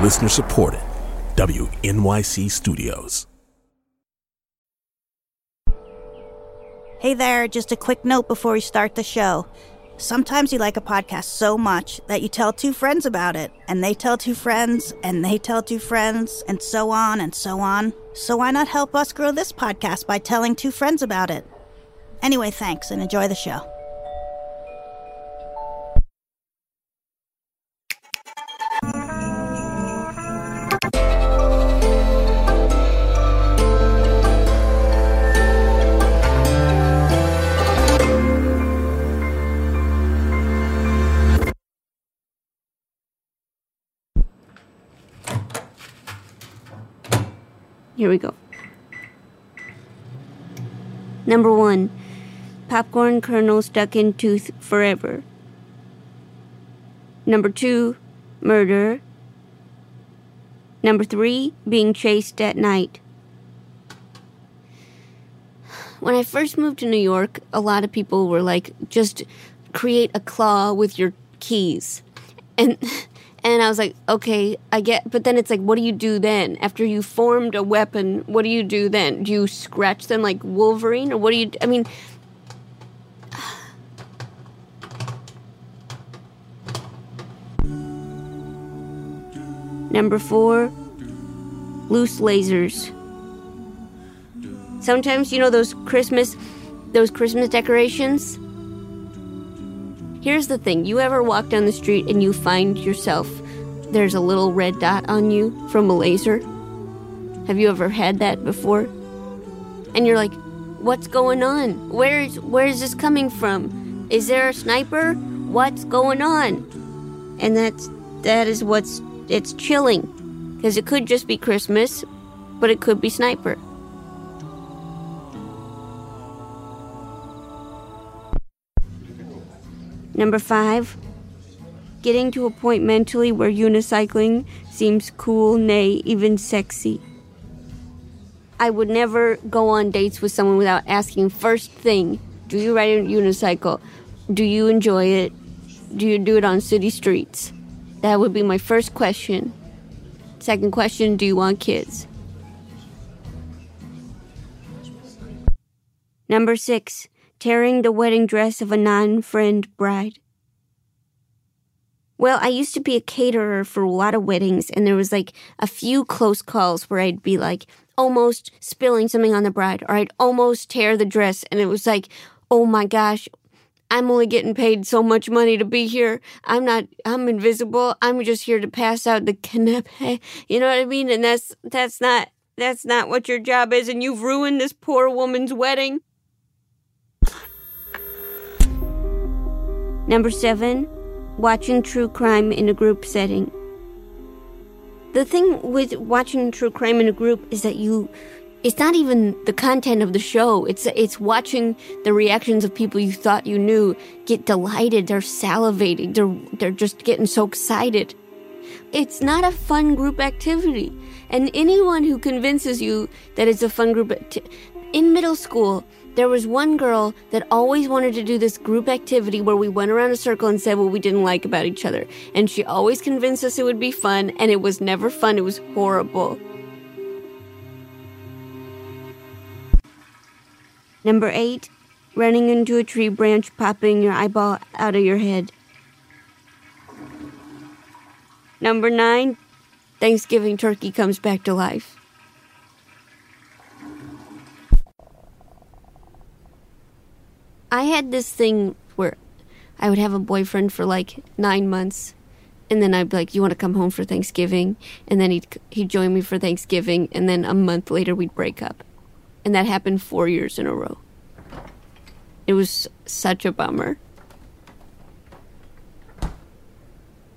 Listener supported. WNYC Studios. Hey there, just a quick note before we start the show. Sometimes you like a podcast so much that you tell two friends about it, and they tell two friends, and they tell two friends, and so on and so on. So why not help us grow this podcast by telling two friends about it? Anyway, thanks and enjoy the show. Here we go. Number one, popcorn kernel stuck in tooth forever. Number two, murder. Number three, being chased at night. When I first moved to New York, a lot of people were like, just create a claw with your keys. And and I was like, okay, I get, but then it's like, what do you do then? After you formed a weapon, what do you do then? Do you scratch them like Wolverine? Or what do you, I mean, Number four, loose lasers. Sometimes, you know, those Christmas, those Christmas decorations, Here's the thing you ever walk down the street and you find yourself there's a little red dot on you from a laser? Have you ever had that before? And you're like, what's going on? Where's where's this coming from? Is there a sniper? What's going on? And that's that is what's it's chilling because it could just be Christmas, but it could be sniper. Number five, getting to a point mentally where unicycling seems cool, nay, even sexy. I would never go on dates with someone without asking first thing, do you ride a unicycle? Do you enjoy it? Do you do it on city streets? That would be my first question. Second question, do you want kids? Number six, tearing the wedding dress of a non friend bride. Well, I used to be a caterer for a lot of weddings, and there was like a few close calls where I'd be like almost spilling something on the bride, or I'd almost tear the dress, and it was like, oh my gosh, I'm only getting paid so much money to be here. I'm not, I'm invisible. I'm just here to pass out the canapé. You know what I mean? And that's, that's not, that's not what your job is. And you've ruined this poor woman's wedding. Number seven, watching true crime in a group setting. The thing with watching true crime in a group is that you it's not even the content of the show. It's it's watching the reactions of people you thought you knew get delighted, they're salivating, they're they're just getting so excited. It's not a fun group activity. And anyone who convinces you that it's a fun group in middle school, there was one girl that always wanted to do this group activity where we went around a circle and said what we didn't like about each other. And she always convinced us it would be fun, and it was never fun. It was horrible. Number eight, running into a tree branch, popping your eyeball out of your head. Number nine, Thanksgiving turkey comes back to life. I had this thing where I would have a boyfriend for like nine months, and then I'd be like, "You want to come home for Thanksgiving?" And then he'd he'd join me for Thanksgiving, and then a month later we'd break up, and that happened four years in a row. It was such a bummer.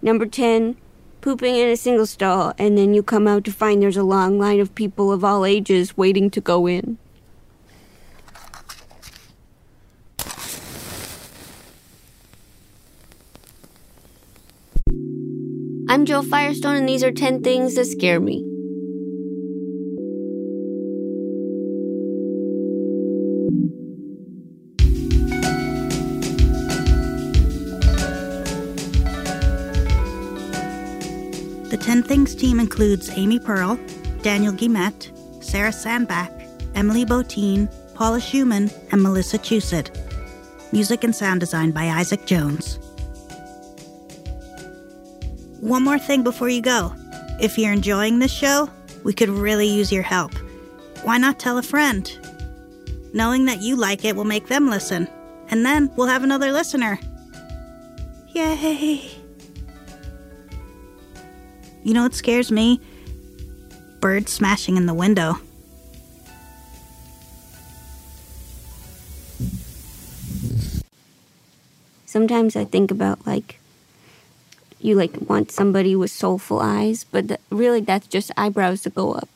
Number ten, pooping in a single stall, and then you come out to find there's a long line of people of all ages waiting to go in. I'm Jo Firestone, and these are 10 things that scare me. The 10 Things team includes Amy Pearl, Daniel Guillemette, Sarah Sandbach, Emily Botein, Paula Szuchman, and Melissa Chusid. Music and sound design by Isaac Jones. One more thing before you go. If you're enjoying this show, we could really use your help. Why not tell a friend? Knowing that you like it will make them listen, and then we'll have another listener. Yay! You know what scares me? Birds smashing in the window. Sometimes I think about like you like want somebody with soulful eyes, but th- really that's just eyebrows to go up.